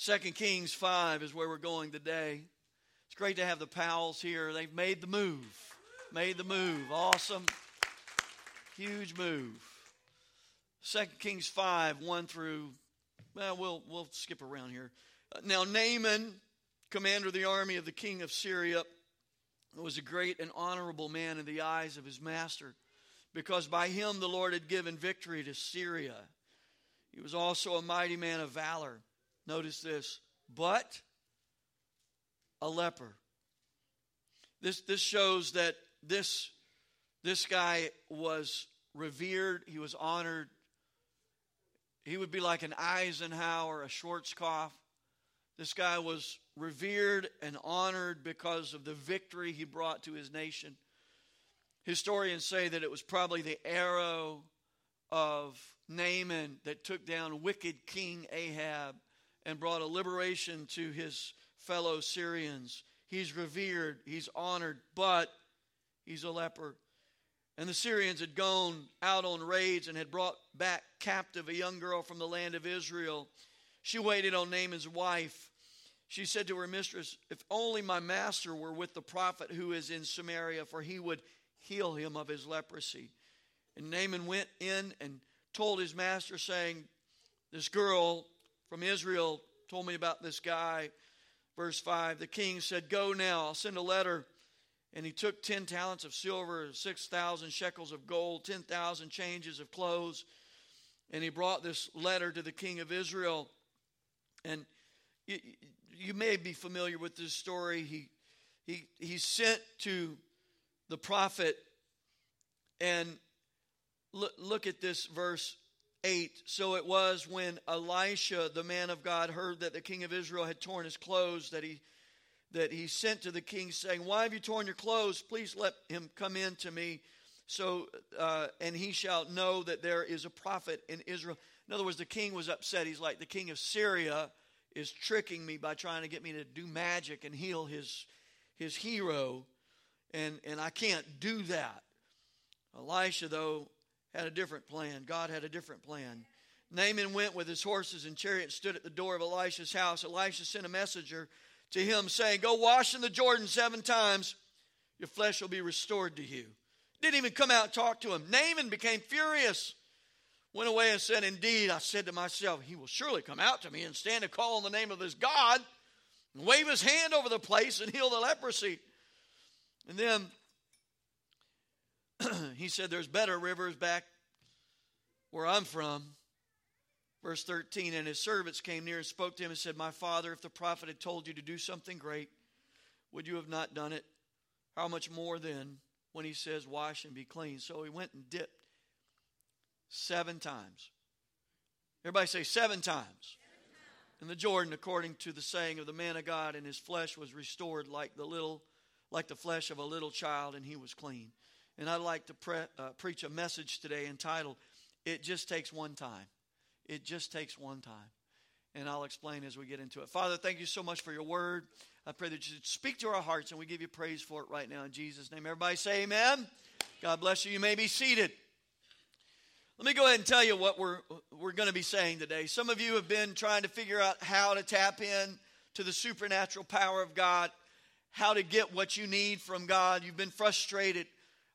Second Kings 5 is where we're going today. It's great to have the pals here. They've made the move. Made the move. Awesome. Huge move. Second Kings 5, 1 through, well, we'll, we'll skip around here. Now, Naaman, commander of the army of the king of Syria, was a great and honorable man in the eyes of his master, because by him the Lord had given victory to Syria. He was also a mighty man of valor. Notice this, but a leper. This, this shows that this, this guy was revered, he was honored. He would be like an Eisenhower, a Schwarzkopf. This guy was revered and honored because of the victory he brought to his nation. Historians say that it was probably the arrow of Naaman that took down wicked King Ahab and brought a liberation to his fellow Syrians. He's revered, he's honored, but he's a leper. And the Syrians had gone out on raids and had brought back captive a young girl from the land of Israel. She waited on Naaman's wife. She said to her mistress, If only my master were with the prophet who is in Samaria, for he would heal him of his leprosy. And Naaman went in and told his master, saying, This girl from Israel told me about this guy. Verse 5 The king said, Go now, I'll send a letter. And he took 10 talents of silver, 6,000 shekels of gold, 10,000 changes of clothes. And he brought this letter to the king of Israel. And you, you may be familiar with this story. He, he, he sent to the prophet, and look, look at this verse 8 So it was when Elisha, the man of God, heard that the king of Israel had torn his clothes that he that he sent to the king saying, Why have you torn your clothes? Please let him come in to me. So, uh, and he shall know that there is a prophet in Israel. In other words, the king was upset. He's like, The king of Syria is tricking me by trying to get me to do magic and heal his, his hero. And, and I can't do that. Elisha, though, had a different plan. God had a different plan. Naaman went with his horses and chariots, stood at the door of Elisha's house. Elisha sent a messenger to him, saying, Go wash in the Jordan seven times, your flesh will be restored to you. Didn't even come out and talk to him. Naaman became furious. Went away and said, Indeed, I said to myself, He will surely come out to me and stand and call on the name of his God, and wave his hand over the place and heal the leprosy. And then he said, There's better rivers back where I'm from. Verse 13, and his servants came near and spoke to him and said, My father, if the prophet had told you to do something great, would you have not done it? How much more then when he says, Wash and be clean? So he went and dipped seven times. Everybody say, Seven times. In the Jordan, according to the saying of the man of God, and his flesh was restored like the little, like the flesh of a little child, and he was clean. And I'd like to pre- uh, preach a message today entitled, It Just Takes One Time. It just takes one time. And I'll explain as we get into it. Father, thank you so much for your word. I pray that you speak to our hearts, and we give you praise for it right now in Jesus' name. Everybody say amen. God bless you. You may be seated. Let me go ahead and tell you what we're, we're going to be saying today. Some of you have been trying to figure out how to tap in to the supernatural power of God, how to get what you need from God. You've been frustrated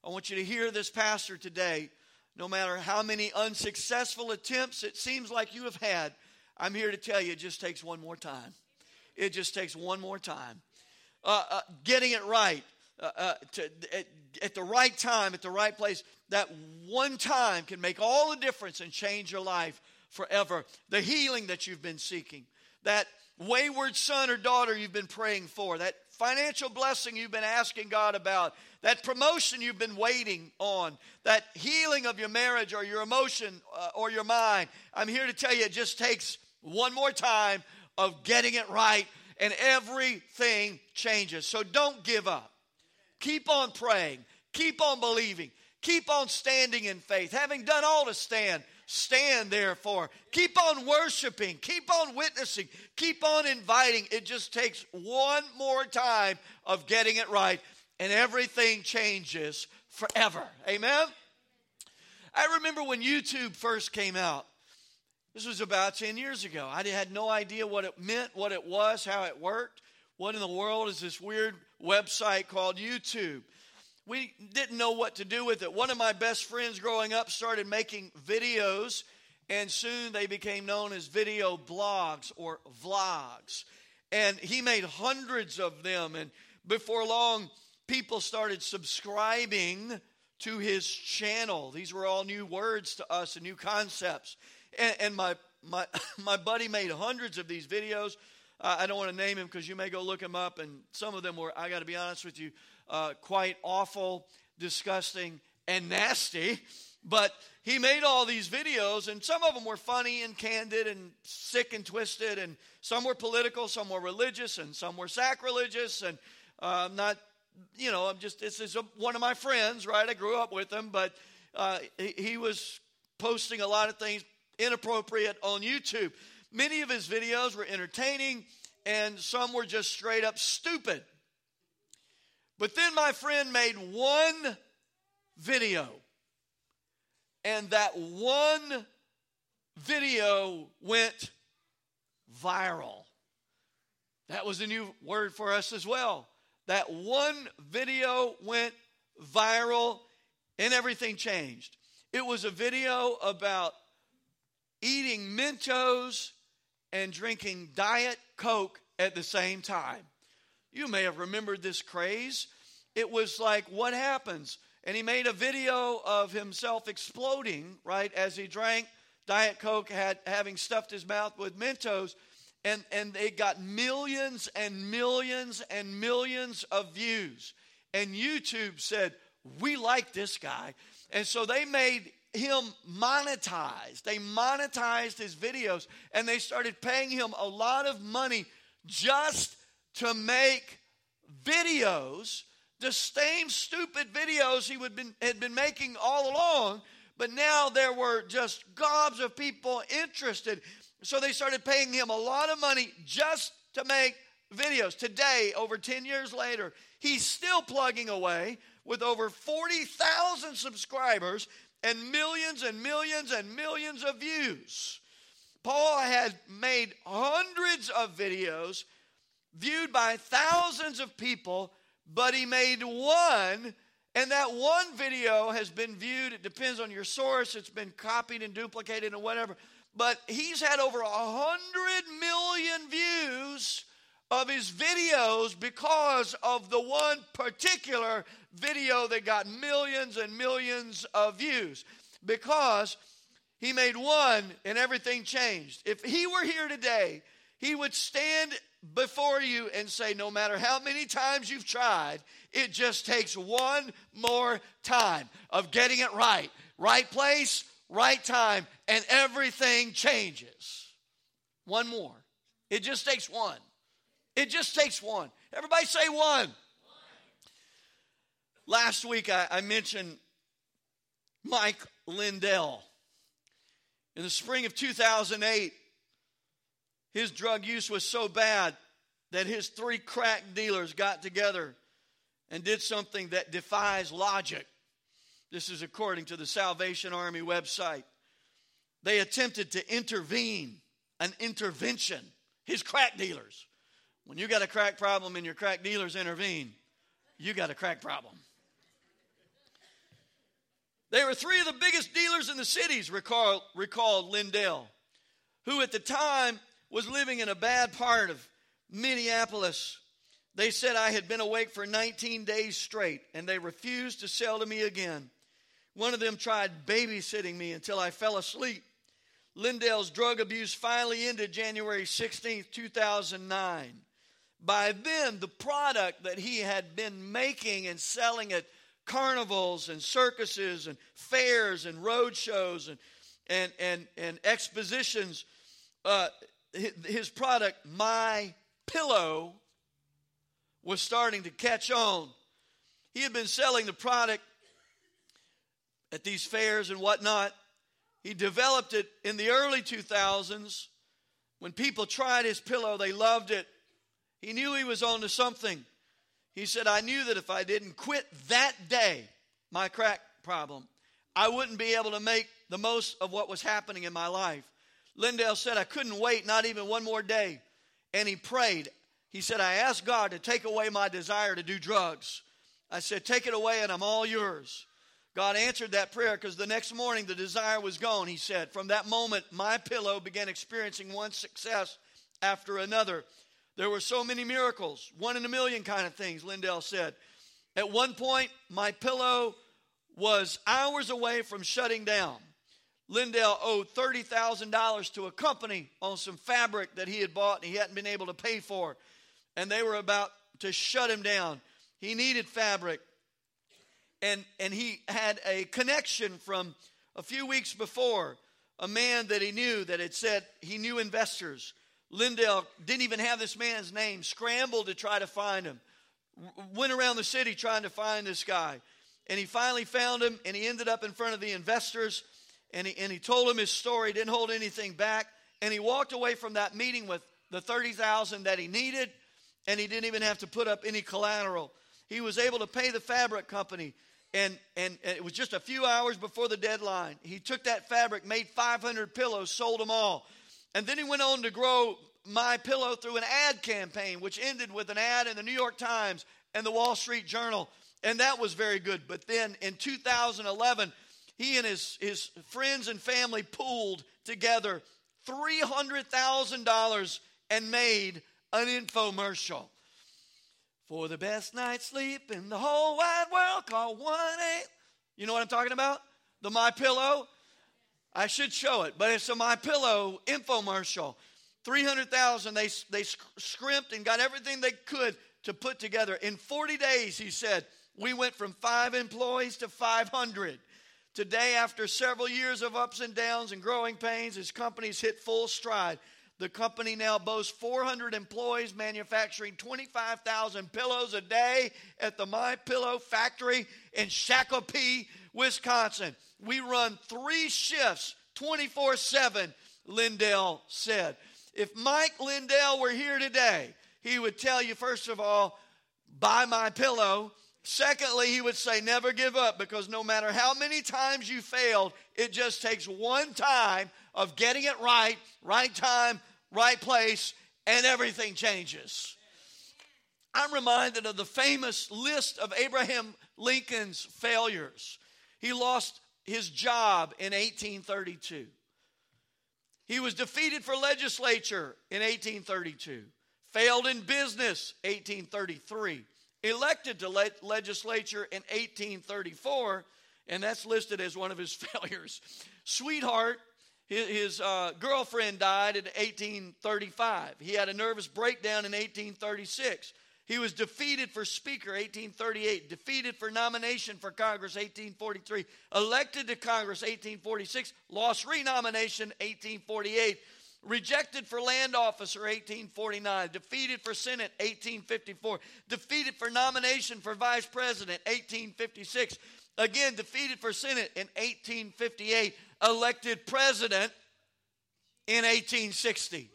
I want you to hear this pastor today. No matter how many unsuccessful attempts it seems like you have had, I'm here to tell you it just takes one more time. It just takes one more time. Uh, uh, getting it right uh, uh to, at, at the right time, at the right place, that one time can make all the difference and change your life forever. The healing that you've been seeking, that wayward son or daughter you've been praying for, that financial blessing you've been asking God about, that promotion you've been waiting on, that healing of your marriage or your emotion uh, or your mind. I'm here to tell you it just takes one more time of getting it right and everything changes. So don't give up. Keep on praying, keep on believing, keep on standing in faith. Having done all to stand, stand therefore. Keep on worshiping, keep on witnessing, keep on inviting. It just takes one more time of getting it right, and everything changes forever. Amen? I remember when YouTube first came out, This was about 10 years ago. I had no idea what it meant, what it was, how it worked. What in the world is this weird website called YouTube? We didn't know what to do with it. One of my best friends growing up started making videos, and soon they became known as video blogs or vlogs. And he made hundreds of them, and before long, people started subscribing to his channel. These were all new words to us and new concepts. And, and my, my, my buddy made hundreds of these videos. Uh, I don't want to name him because you may go look him up, and some of them were, I got to be honest with you, uh, quite awful, disgusting, and nasty. But he made all these videos, and some of them were funny and candid and sick and twisted, and some were political, some were religious, and some were sacrilegious. And uh, I'm not, you know, I'm just, this is a, one of my friends, right? I grew up with him, but uh, he, he was posting a lot of things inappropriate on YouTube. Many of his videos were entertaining, and some were just straight up stupid. But then my friend made one video, and that one video went viral. That was a new word for us as well. That one video went viral, and everything changed. It was a video about eating Mentos and drinking Diet Coke at the same time. You may have remembered this craze. It was like, what happens? And he made a video of himself exploding, right, as he drank Diet Coke, had having stuffed his mouth with Mentos. And, and they got millions and millions and millions of views. And YouTube said, We like this guy. And so they made him monetized. They monetized his videos and they started paying him a lot of money just to make videos, the same stupid videos he would been, had been making all along, but now there were just gobs of people interested. So they started paying him a lot of money just to make videos. Today, over 10 years later, he's still plugging away with over 40,000 subscribers and millions and millions and millions of views. Paul had made hundreds of videos viewed by thousands of people, but he made one, and that one video has been viewed. It depends on your source, it's been copied and duplicated and whatever. But he's had over a hundred million views of his videos because of the one particular video that got millions and millions of views. Because he made one and everything changed. If he were here today, he would stand before you and say, No matter how many times you've tried, it just takes one more time of getting it right. Right place, right time, and everything changes. One more. It just takes one. It just takes one. Everybody say one. Last week I, I mentioned Mike Lindell. In the spring of 2008, his drug use was so bad that his three crack dealers got together and did something that defies logic. This is according to the Salvation Army website. They attempted to intervene, an intervention, his crack dealers. When you got a crack problem and your crack dealers intervene, you got a crack problem. They were three of the biggest dealers in the cities, recalled, recalled Lindell, who at the time was living in a bad part of Minneapolis. They said I had been awake for 19 days straight, and they refused to sell to me again. One of them tried babysitting me until I fell asleep. Lindell's drug abuse finally ended January 16, 2009. By then, the product that he had been making and selling at carnivals and circuses and fairs and road shows and, and, and, and expositions, uh, his product, My Pillow, was starting to catch on. He had been selling the product at these fairs and whatnot. He developed it in the early 2000s. When people tried his pillow, they loved it. He knew he was on to something. He said, I knew that if I didn't quit that day, my crack problem, I wouldn't be able to make the most of what was happening in my life. Lindell said, I couldn't wait not even one more day. And he prayed. He said, I asked God to take away my desire to do drugs. I said, Take it away and I'm all yours. God answered that prayer because the next morning the desire was gone. He said, From that moment, my pillow began experiencing one success after another. There were so many miracles, one in a million kind of things, Lindell said. At one point, my pillow was hours away from shutting down. Lindell owed $30,000 to a company on some fabric that he had bought and he hadn't been able to pay for. And they were about to shut him down. He needed fabric. And, and he had a connection from a few weeks before, a man that he knew that had said he knew investors. Lindell didn't even have this man's name, scrambled to try to find him, went around the city trying to find this guy. And he finally found him, and he ended up in front of the investors and he, and he told him his story, didn't hold anything back, and he walked away from that meeting with the 30,000 that he needed, and he didn't even have to put up any collateral. He was able to pay the fabric company, and, and, and it was just a few hours before the deadline. He took that fabric, made 500 pillows, sold them all. And then he went on to grow my pillow through an ad campaign, which ended with an ad in the New York Times and the Wall Street Journal. And that was very good. But then in 2011, he and his, his friends and family pooled together $300,000 and made an infomercial. For the best night's sleep in the whole wide world, call 1 8. You know what I'm talking about? The My Pillow. I should show it, but it's a My Pillow infomercial. 300,000 they they scrimped and got everything they could to put together. In 40 days, he said, we went from 5 employees to 500. Today, after several years of ups and downs and growing pains, his company's hit full stride. The company now boasts 400 employees manufacturing 25,000 pillows a day at the My Pillow factory in Shakopee, Wisconsin. We run three shifts 24 7, Lindell said. If Mike Lindell were here today, he would tell you, first of all, buy my pillow Secondly, he would say, never give up because no matter how many times you failed, it just takes one time of getting it right, right time, right place, and everything changes. I'm reminded of the famous list of Abraham Lincoln's failures. He lost his job in 1832. He was defeated for legislature in 1832. Failed in business 1833 elected to le- legislature in 1834, and that's listed as one of his failures. Sweetheart, his, his uh, girlfriend died in 1835. He had a nervous breakdown in 1836. He was defeated for Speaker 1838, defeated for nomination for Congress 1843, elected to Congress 1846, lost renomination 1848, rejected for land officer 1849 defeated for senate 1854 defeated for nomination for vice president 1856 again defeated for senate in 1858 elected president in 1860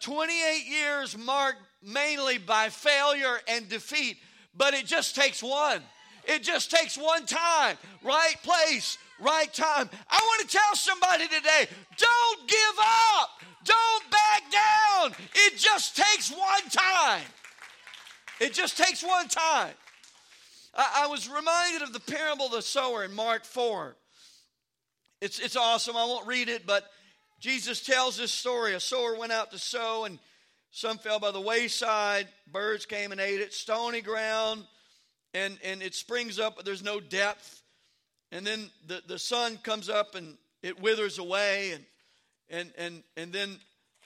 28 years marked mainly by failure and defeat but it just takes one it just takes one time right place right time i want to tell somebody today don't give up don't back down. It just takes one time. It just takes one time. I, I was reminded of the parable of the sower in Mark 4. It's, it's awesome. I won't read it, but Jesus tells this story. A sower went out to sow, and some fell by the wayside. Birds came and ate it. Stony ground, and, and it springs up, but there's no depth. And then the, the sun comes up and it withers away. And and and and then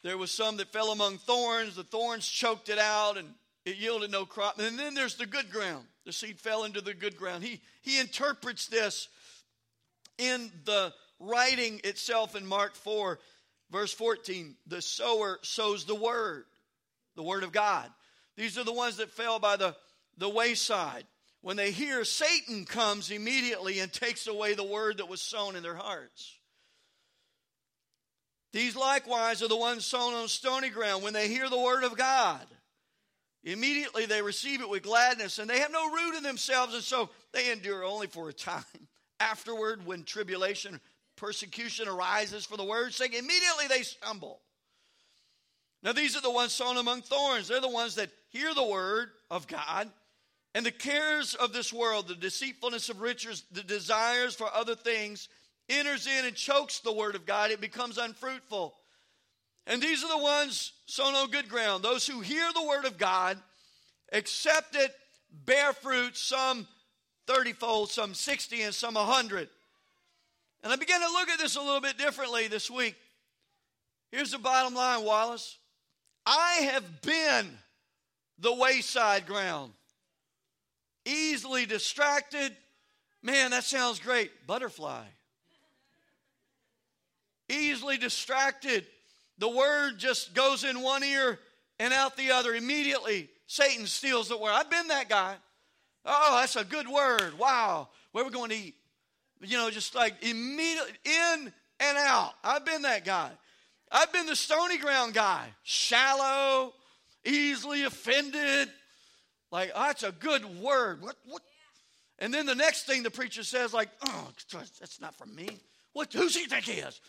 there was some that fell among thorns. The thorns choked it out and it yielded no crop. And then there's the good ground. The seed fell into the good ground. He he interprets this in the writing itself in mark 4 verse 14 the sower sows the word the word of god. These are the ones that fell by the the wayside when they hear satan comes immediately and takes away the word that was sown in their hearts these likewise are the ones sown on stony ground. When they hear the word of God, immediately they receive it with gladness, and they have no root in themselves, and so they endure only for a time. Afterward, when tribulation, persecution arises for the word's sake, immediately they stumble. Now, these are the ones sown among thorns. They're the ones that hear the word of God, and the cares of this world, the deceitfulness of riches, the desires for other things, enters in and chokes the word of God. It becomes unfruitful. And these are the ones sown on good ground, those who hear the word of God, accept it, bear fruit, some 30 fold, some 60, and some 100. And I began to look at this a little bit differently this week. Here's the bottom line, Wallace. I have been the wayside ground, easily distracted. Man, that sounds great. Butterfly. Easily distracted. The word just goes in one ear and out the other immediately. Satan steals the word. I've been that guy. Oh, that's a good word. Wow. Where are we going to eat? You know, just like immediately in and out. I've been that guy. I've been the stony ground guy. Shallow, easily offended. Like, oh, that's a good word. What, what? And then the next thing the preacher says, like, oh, that's not from me. What, who's he think he is?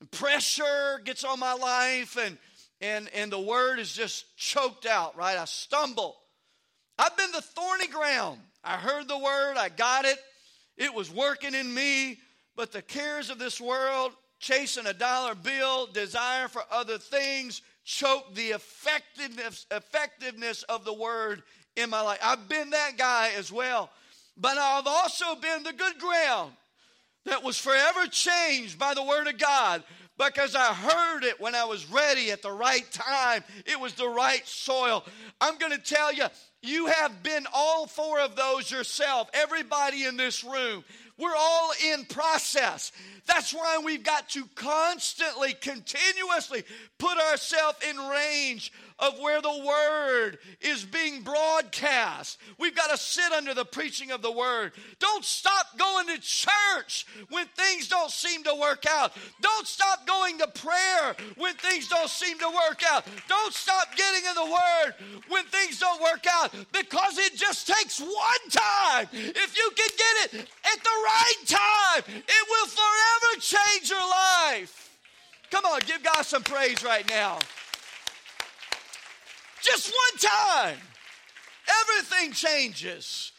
And pressure gets on my life and and and the word is just choked out, right? I stumble. I've been the thorny ground. I heard the word, I got it. It was working in me, but the cares of this world, chasing a dollar bill, desire for other things, choke the effectiveness, effectiveness of the word in my life. I've been that guy as well. But I've also been the good ground that was forever changed by the word of God because I heard it when I was ready at the right time. It was the right soil. I'm going to tell you, you have been all four of those yourself, everybody in this room. We're all in process. That's why we've got to constantly, continuously put ourselves in range of where the word is being broadcast. We've got to sit under the preaching of the word. Don't stop going to church when things don't seem to work out. Don't stop going to prayer when things don't seem to work out. Don't stop getting in the word when things don't work out because it just takes one time. If you can get it at the right time, it will forever change your life. Come on, give God some praise right now. Just one time, everything changes.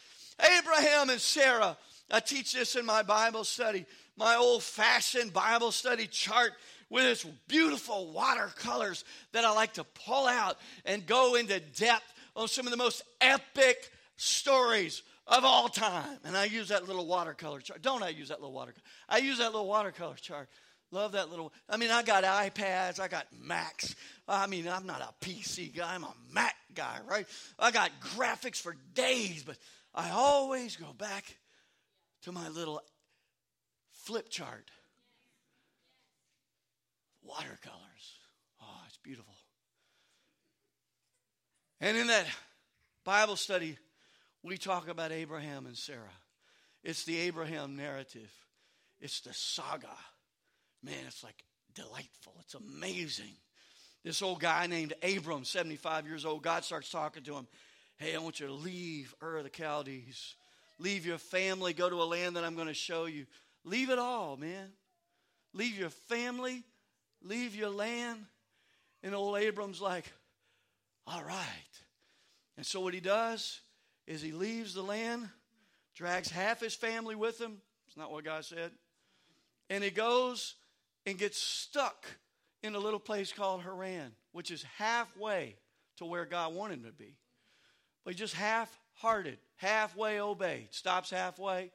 Abraham and Sarah, I teach this in my Bible study, my old fashioned Bible study chart with its beautiful watercolors that I like to pull out and go into depth on some of the most epic stories of all time. And I use that little watercolor chart. Don't I use that little watercolor? I use that little watercolor chart Love that little. I mean, I got iPads, I got Macs. I mean, I'm not a PC guy, I'm a Mac guy, right? I got graphics for days, but I always go back to my little flip chart. Watercolors. Oh, it's beautiful. And in that Bible study, we talk about Abraham and Sarah. It's the Abraham narrative, it's the saga man, it's like delightful. It's amazing. This old guy named Abram, 75 years old, God starts talking to him. Hey, I want you to leave Ur of the Chaldees. Leave your family, go to a land that I'm going to show you. Leave it all, man. Leave your family, leave your land. And old Abram's like, all right. And so what he does is he leaves the land, drags half his family with him. It's not what God said. And he goes and gets stuck in a little place called Haran, which is halfway to where God wanted him to be. But he just half hearted, halfway obeyed, stops halfway,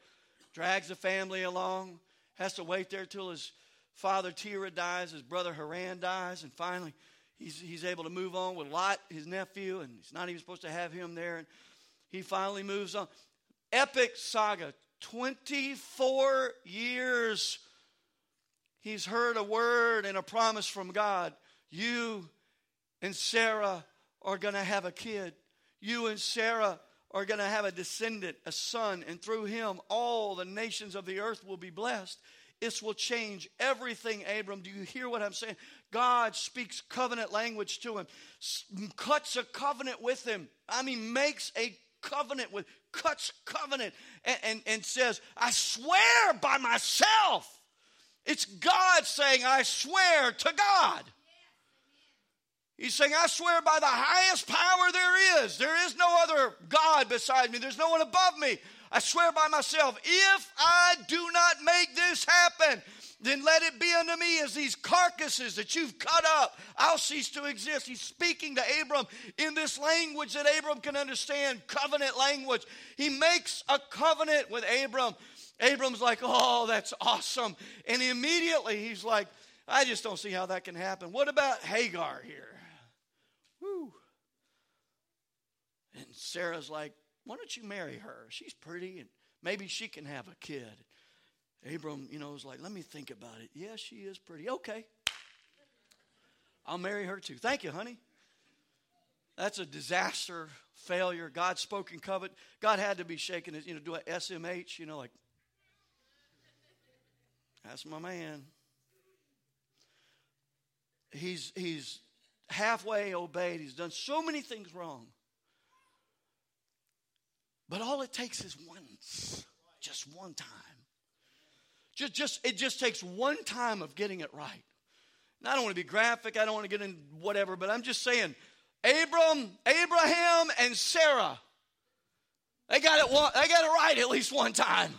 drags the family along, has to wait there till his father Terah dies, his brother Haran dies, and finally he's, he's able to move on with Lot, his nephew, and he's not even supposed to have him there. And he finally moves on. Epic saga, 24 years he's heard a word and a promise from God. You and Sarah are going to have a kid. You and Sarah are going to have a descendant, a son, and through him, all the nations of the earth will be blessed. This will change everything, Abram. Do you hear what I'm saying? God speaks covenant language to him, cuts a covenant with him. I mean, makes a covenant with, cuts covenant, and, and, and says, I swear by myself It's God saying, I swear to God. He's saying, I swear by the highest power there is. There is no other God beside me. There's no one above me. I swear by myself, if I do not make this happen, then let it be unto me as these carcasses that you've cut up, I'll cease to exist. He's speaking to Abram in this language that Abram can understand, covenant language. He makes a covenant with Abram. Abram's like, oh, that's awesome. And immediately he's like, I just don't see how that can happen. What about Hagar here? Woo. And Sarah's like, why don't you marry her? She's pretty and maybe she can have a kid. Abram, you know, was like, let me think about it. Yeah, she is pretty. Okay. I'll marry her too. Thank you, honey. That's a disaster, failure. God spoke in covenant. God had to be shaking you know, do a SMH, you know, like, that's my man. He's, he's halfway obeyed. He's done so many things wrong. But all it takes is once, just one time. Just, just, it just takes one time of getting it right. And I don't want to be graphic, I don't want to get in whatever, but I'm just saying, Abram, Abraham, and Sarah, they got it, they got it right at least one time.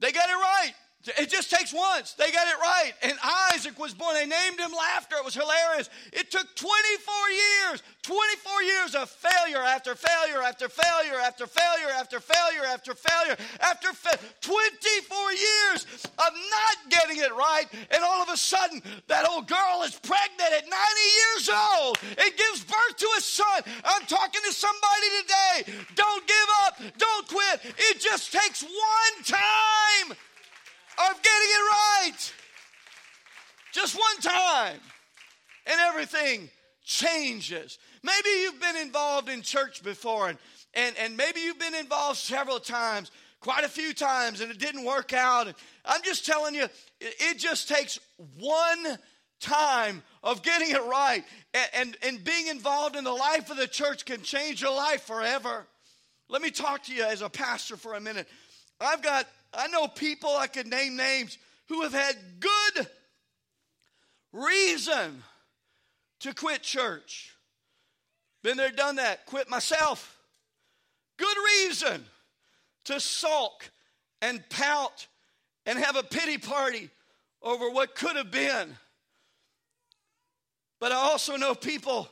They got it right. It just takes once. They got it right. And Isaac was born. They named him Laughter. It was hilarious. It took 24 years, 24 years of failure after failure after failure after failure after failure after failure after fa- 24 years of not getting it right. And all of a sudden, that old girl is pregnant at 90 years old and gives birth to a son. I'm talking to somebody today. Don't give up. Don't quit. It just takes one time of getting it right. Just one time. And everything changes. Maybe you've been involved in church before, and, and, and maybe you've been involved several times, quite a few times, and it didn't work out. I'm just telling you, it, just takes one time of getting it right. And, and, and being involved in the life of the church can change your life forever. Let me talk to you as a pastor for a minute. I've got I know people, I could name names, who have had good reason to quit church. Been there, done that, quit myself. Good reason to sulk and pout and have a pity party over what could have been. But I also know people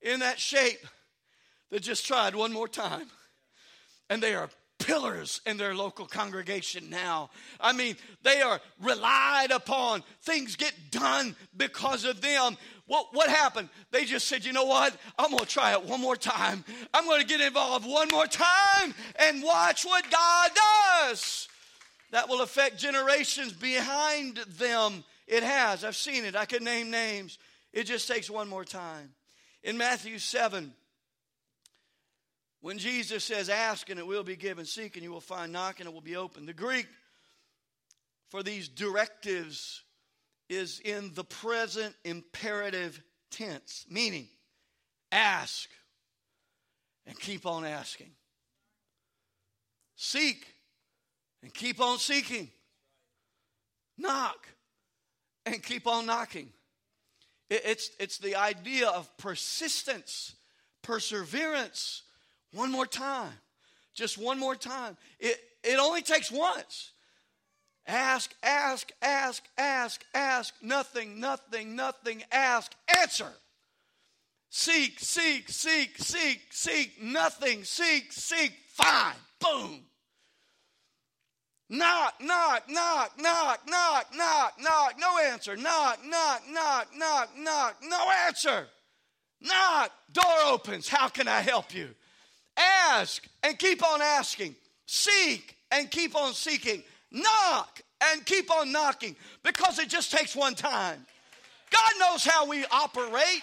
in that shape that just tried one more time and they are pillars in their local congregation now. I mean, they are relied upon. Things get done because of them. What, what happened? They just said, you know what? I'm going to try it one more time. I'm going to get involved one more time and watch what God does. That will affect generations behind them. It has. I've seen it. I could name names. It just takes one more time. In Matthew 7, when Jesus says, Ask and it will be given, seek and you will find, knock and it will be open. The Greek for these directives is in the present imperative tense, meaning ask and keep on asking. Seek and keep on seeking. Knock and keep on knocking. It's, it's the idea of persistence, perseverance, one more time. Just one more time. It, it only takes once. Ask, ask, ask, ask, ask, nothing, nothing, nothing, ask, answer. Seek, seek, seek, seek, seek, nothing, seek, seek, fine, boom. Knock, knock, knock, knock, knock, knock, knock, no answer. Knock, knock, knock, knock, knock, no answer. Knock, door opens. How can I help you? Ask and keep on asking. Seek and keep on seeking. Knock and keep on knocking because it just takes one time. God knows how we operate.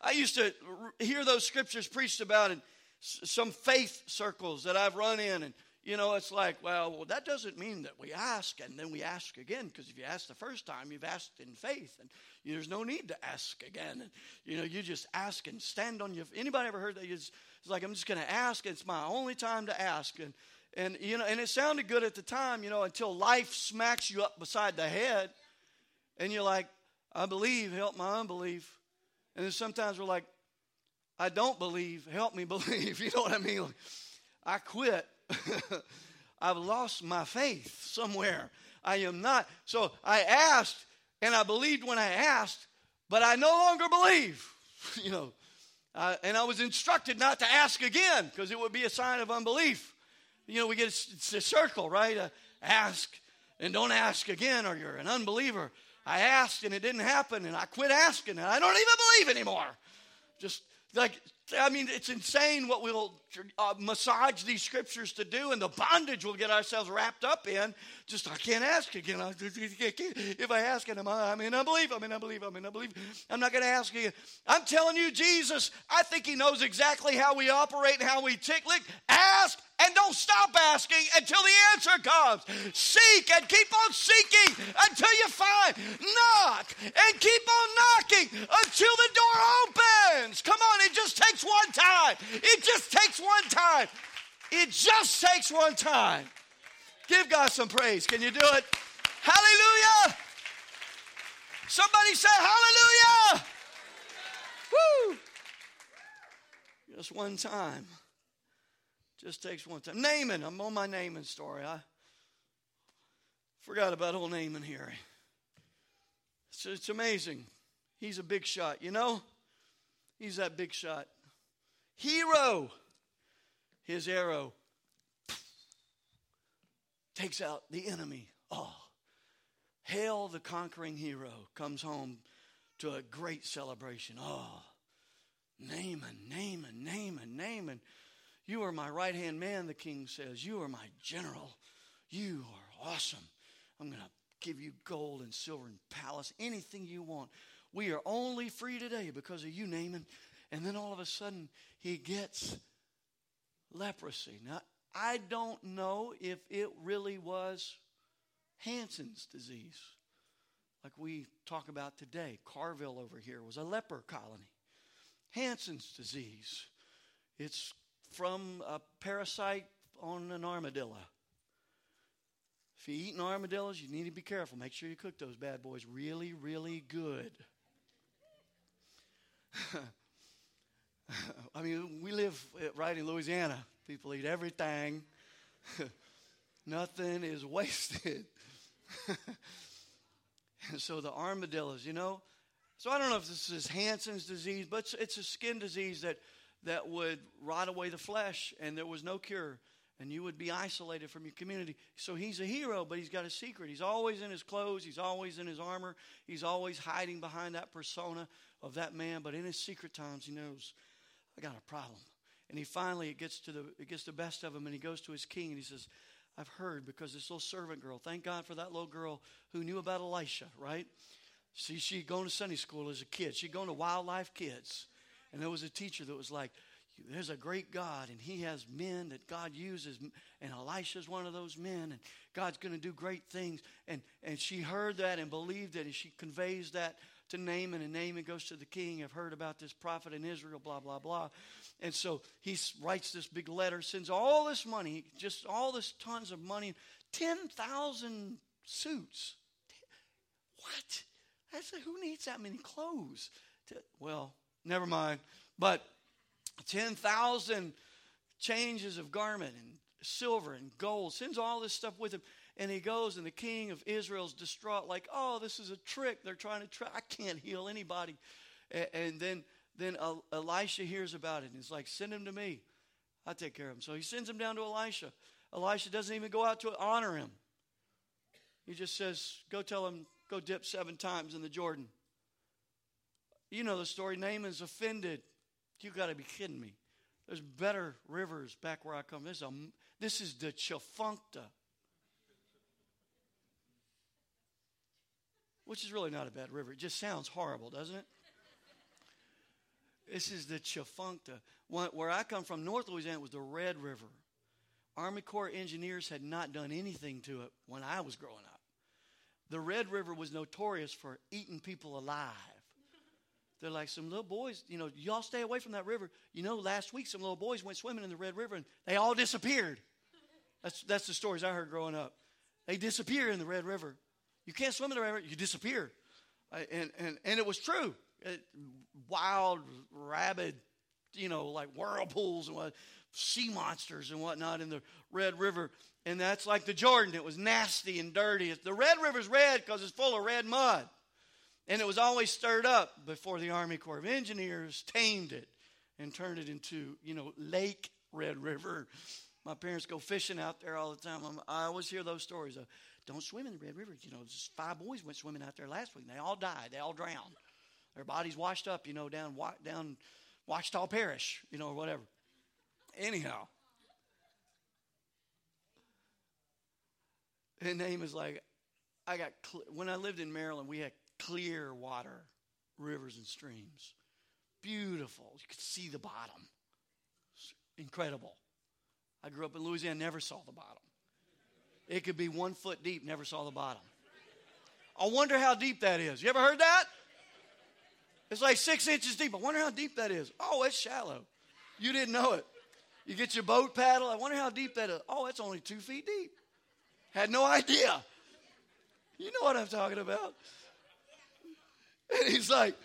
I used to hear those scriptures preached about in some faith circles that I've run in, and you know, it's like, well, well, that doesn't mean that we ask and then we ask again, because if you ask the first time, you've asked in faith, and there's no need to ask again. You know, you just ask and stand on your. Anybody ever heard that? It's, it's like I'm just going to ask. It's my only time to ask, and And you know, and it sounded good at the time, you know, until life smacks you up beside the head, and you're like, I believe, help my unbelief. And then sometimes we're like, I don't believe, help me believe. You know what I mean? Like, I quit. I've lost my faith somewhere. I am not. So I asked, and I believed when I asked, but I no longer believe. you know, uh, and I was instructed not to ask again because it would be a sign of unbelief you know, we get a, a circle, right? Uh, ask and don't ask again, or you're an unbeliever. I asked and it didn't happen, and I quit asking, and I don't even believe anymore. Just like, I mean, it's insane what we'll uh, massage these scriptures to do and the bondage we'll get ourselves wrapped up in. Just, I can't ask again. If I ask it, I'm in unbelief. I'm in unbelief. I'm in unbelief. I'm not going to ask again. I'm telling you, Jesus, I think He knows exactly how we operate and how we tick. Ask and don't stop asking until the answer comes. Seek and keep on seeking until you find. Knock and keep on knocking until the door opens. Come on, it just takes one time. It just takes one time. It just takes one time. Give God some praise. Can you do it? Hallelujah. Somebody say hallelujah. Woo. Just one time. Just takes one time. Naaman, I'm on my Naaman story. I forgot about old Naaman here. It's, it's amazing. He's a big shot, you know? He's that big shot. Hero. His arrow takes out the enemy. Oh. Hail the conquering hero comes home to a great celebration. Oh. Naaman, Naaman, Naaman, Naaman. You are my right hand man, the king says. You are my general. You are awesome. I'm going to give you gold and silver and palace, anything you want. We are only free today because of you, Naaman. And then all of a sudden, he gets leprosy. Now, I don't know if it really was Hansen's disease, like we talk about today. Carville over here was a leper colony. Hansen's disease. It's from a parasite on an armadillo. If you're eating armadillos, you need to be careful. Make sure you cook those bad boys really, really good. I mean, we live right in Louisiana. People eat everything, nothing is wasted. and so the armadillos, you know. So I don't know if this is Hansen's disease, but it's, a skin disease that that would rot away the flesh and there was no cure and you would be isolated from your community. So he's a hero, but he's got a secret. He's always in his clothes, he's always in his armor, he's always hiding behind that persona of that man, but in his secret times he knows I got a problem. And he finally it gets to the it gets the best of him and he goes to his king and he says, I've heard because this little servant girl, thank God for that little girl who knew about Elisha, right? See, she going to Sunday school as a kid. She going to Wildlife Kids. And there was a teacher that was like, there's a great God, and He has men that God uses, and Elisha's one of those men, and God's going to do great things. And and she heard that and believed it, and she conveys that to Naaman, and Naaman goes to the king. I've heard about this prophet in Israel, blah blah blah. And so he writes this big letter, sends all this money, just all this tons of money, ten thousand suits. What? I said, who needs that many clothes? To, well, never mind. But 10,000 changes of garment and silver and gold, sends all this stuff with him. And he goes, and the king of Israel's distraught, like, oh, this is a trick. They're trying to try. I can't heal anybody. And, then, then Elisha hears about it, and he's like, send him to me. I'll take care of him. So he sends him down to Elisha. Elisha doesn't even go out to honor him. He just says, go tell him, go dip seven times in the Jordan. You know the story. Naaman's offended. You got to be kidding me. There's better rivers back where I come. This is, a, this is the Tchefuncte, which is really not a bad river. It just sounds horrible, doesn't it? This is the Tchefuncte. Where I come from, North Louisiana, was the Red River. Army Corps engineers had not done anything to it when I was growing up. The Red River was notorious for eating people alive. They're like some little boys, you know, y'all stay away from that river. You know, last week some little boys went swimming in the Red River and they all disappeared. That's, that's the stories I heard growing up. They disappear in the Red River. You can't swim in the Red River, you disappear. and, and, and it was true. It, wild, rabid, you know, like whirlpools and what, sea monsters and whatnot in the Red River. And that's like the Jordan. It was nasty and dirty. The Red River's red because it's full of red mud. And it was always stirred up before the Army Corps of Engineers tamed it and turned it into, you know, Lake Red River. My parents go fishing out there all the time. I'm, i always hear those stories of, don't swim in the Red River. You know, just five boys went swimming out there last week. And they all died. They all drowned. Their bodies washed up, you know, down down Ouachita Parish, you know, or whatever. Anyhow, the name is like, I got, when I lived in Maryland, we had clear water, rivers and streams. Beautiful. You could see the bottom. Incredible. I grew up in Louisiana, never saw the bottom. It could be one foot deep, never saw the bottom. I wonder how deep that is. You ever heard that? It's like six inches deep. I wonder how deep that is. Oh, it's shallow. You didn't know it. You get your boat paddle. I wonder how deep that is. Oh, it's only two feet deep. Had no idea. You know what I'm talking about. And he's like,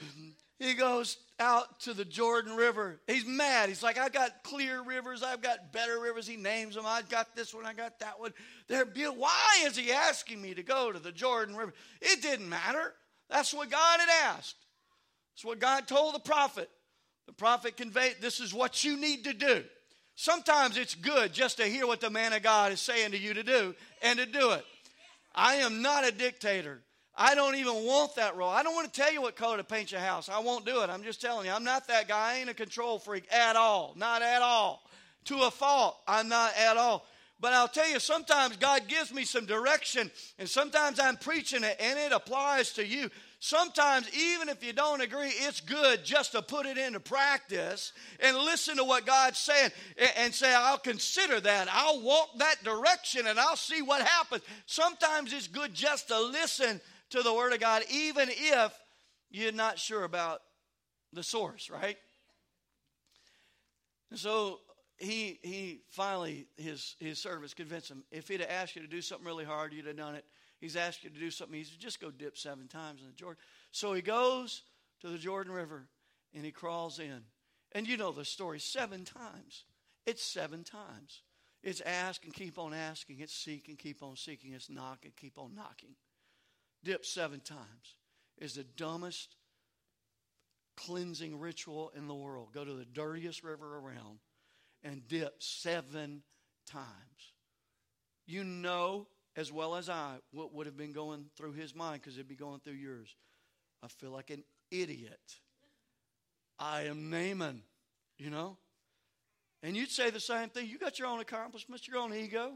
he goes out to the Jordan River. He's mad. He's like, I've got clear rivers. I've got better rivers. He names them. I've got this one. I got that one. They're beautiful. Why is he asking me to go to the Jordan River? It didn't matter. That's what God had asked. That's what God told the prophet. The prophet conveyed, This is what you need to do. Sometimes it's good just to hear what the man of God is saying to you to do and to do it. I am not a dictator. I don't even want that role. I don't want to tell you what color to paint your house. I won't do it. I'm just telling you, I'm not that guy. I ain't a control freak at all. Not at all. To a fault, I'm not at all. But I'll tell you, sometimes God gives me some direction, and sometimes I'm preaching it, and it applies to you. Sometimes, even if you don't agree, it's good just to put it into practice and listen to what God's saying and say, I'll consider that. I'll walk that direction and I'll see what happens. Sometimes it's good just to listen to the Word of God, even if you're not sure about the source, right? And so he he finally his his servants convinced him if he'd have asked you to do something really hard, you'd have done it. He's asked you to do something. He said, just go dip seven times in the Jordan. So he goes to the Jordan River and he crawls in. And you know the story seven times. It's seven times. It's ask and keep on asking. It's seek and keep on seeking. It's knock and keep on knocking. Dip seven times is the dumbest cleansing ritual in the world. Go to the dirtiest river around and dip seven times. You know as well as I what would have been going through his mind because it'd be going through yours. I feel like an idiot. I am Naaman, you know? And you'd say the same thing. You got your own accomplishments, your own ego.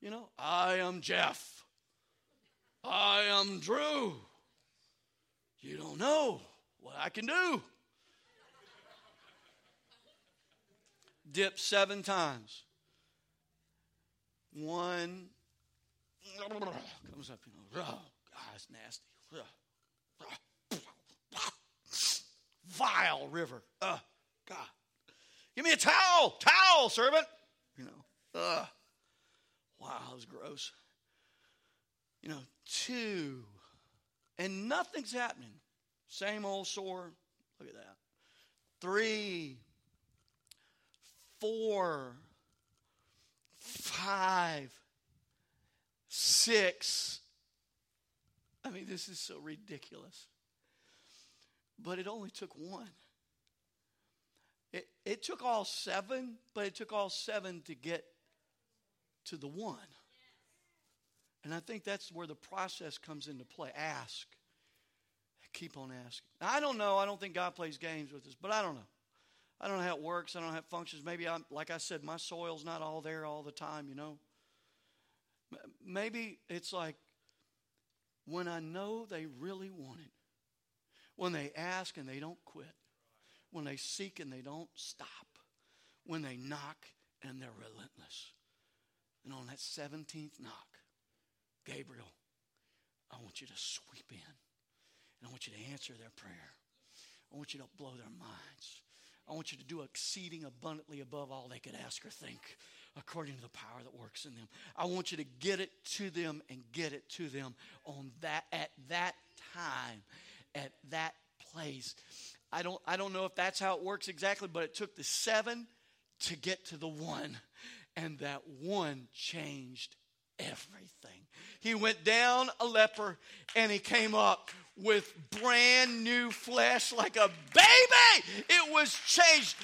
You know, I am Jeff. I am Drew. You don't know what I can do. Dip seven times. One comes up, you know, oh, God, it's nasty. Vile river. Uh, God. Give me a towel. Towel, servant. You know, uh, wow, that was gross. You know, two. And nothing's happening. Same old sore. Look at that. Three. Four. Five six. I mean, this is so ridiculous. But it only took one. It, it took all seven, but it took all seven to get to the one. And I think that's where the process comes into play. Ask. Keep on asking. Now, I don't know. I don't think God plays games with us, but I don't know. I don't know how it works. I don't know how it functions. Maybe I'm, like I said, my soil's not all there all the time, you know. Maybe it's like when I know they really want it, when they ask and they don't quit, when they seek and they don't stop, when they knock and they're relentless. And on that 17th knock, Gabriel, I want you to sweep in. And I want you to answer their prayer. I want you to blow their minds. I want you to do exceeding abundantly above all they could ask or think according to the power that works in them. I want you to get it to them and get it to them on that at that time, at that place. I don't I don't know if that's how it works exactly, but it took the 7 to get to the 1 and that one changed everything. He went down a leper and he came up with brand new flesh like a baby. It was changed.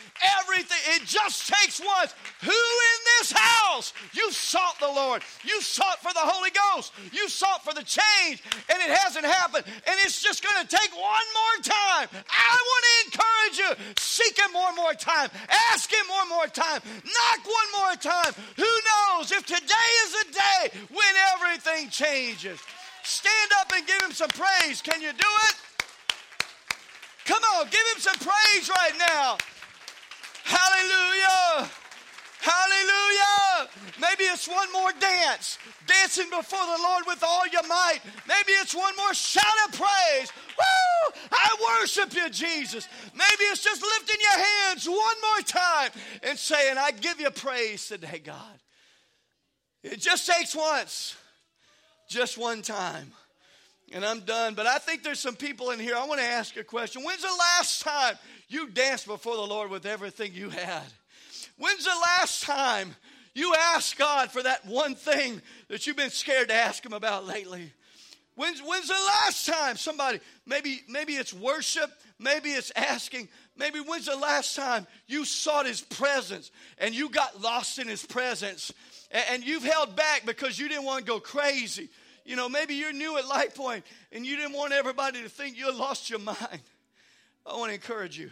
Everything. It just takes once. Who in this house? You sought the Lord. You sought for the Holy Ghost. You sought for the change, and it hasn't happened. And it's just going to take one more time. I want to encourage you. Seek Him one more time. Ask Him one more time. Knock one more time. Who knows if today is a day when everything changes? Stand up and give him some praise. Can you do it? Come on, give him some praise right now. Hallelujah. Hallelujah. Maybe it's one more dance, dancing before the Lord with all your might. Maybe it's one more shout of praise. Woo! I worship you, Jesus. Maybe it's just lifting your hands one more time and saying, I give you praise today, God. It just takes once just one time. And I'm done. But I think there's some people in here. I want to ask a question. When's the last time you danced before the Lord with everything you had? When's the last time you asked God for that one thing that you've been scared to ask Him about lately? When's, when's the last time somebody, maybe, maybe it's worship, maybe it's asking, maybe when's the last time you sought His presence and you got lost in His presence and, you've held back because you didn't want to go crazy? You know, maybe you're new at Light Point and you didn't want everybody to think you lost your mind. I want to encourage you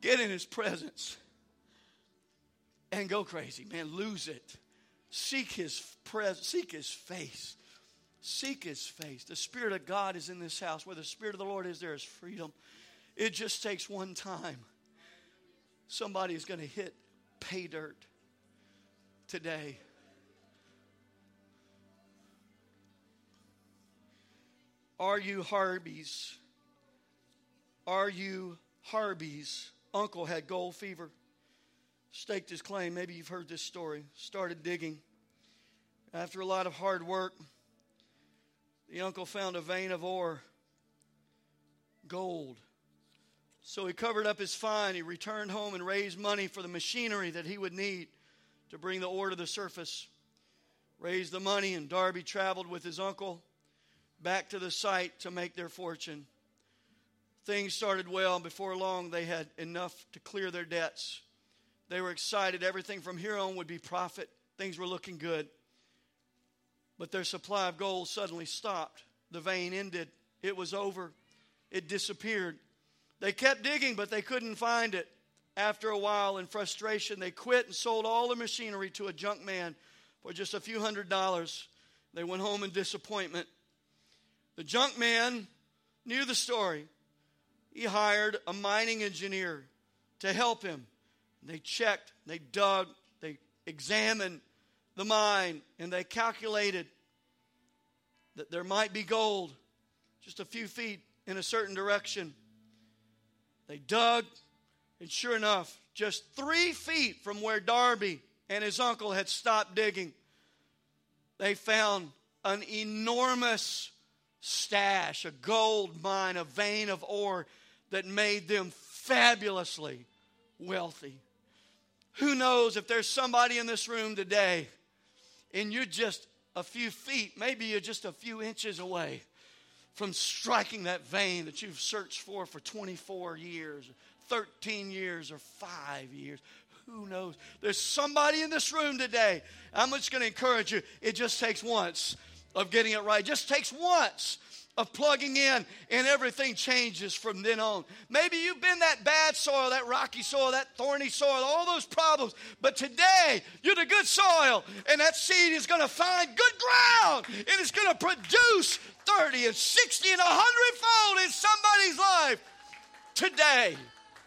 get in His presence and go crazy, man. Lose it. Seek His presence, seek His face. Seek His face. The Spirit of God is in this house. Where the Spirit of the Lord is, there is freedom. It just takes one time. Somebody is going to hit pay dirt today. Are you Harbees? Are you Harbees? Uncle had gold fever, staked his claim. Maybe you've heard this story. Started digging. After a lot of hard work, the uncle found a vein of ore, gold. So he covered up his find. He returned home and raised money for the machinery that he would need to bring the ore to the surface. Raised the money, and Darby traveled with his uncle back to the site to make their fortune. Things started well, and before long, they had enough to clear their debts. They were excited. Everything from here on would be profit. Things were looking good. But their supply of gold suddenly stopped. The vein ended. It was over. It disappeared. They kept digging, but they couldn't find it. After a while, in frustration, they quit and sold all the machinery to a junk man for just a few hundred dollars. They went home in disappointment. The junk man knew the story. He hired a mining engineer to help him. They checked, they dug, they examined the mine, and they calculated that there might be gold just a few feet in a certain direction. They dug, and sure enough, just three feet from where Darby and his uncle had stopped digging, they found an enormous stash, a gold mine, a vein of ore that made them fabulously wealthy. Who knows if there's somebody in this room today and you're just a few feet, maybe you're just a few inches away from striking that vein that you've searched for for 24 years, 13 years, or five years. Who knows? There's somebody in this room today. I'm just going to encourage you. It just takes once of getting it right. It just takes once of plugging in and everything changes from then on. Maybe you've been that bad soil, that rocky soil, that thorny soil, all those problems, but today you're the good soil and that seed is going to find good ground and it's going to produce 30 and 60 and 100 fold in somebody's life today.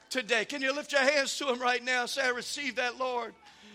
Today. Can you lift your hands to him right now? Say, I receive that, Lord.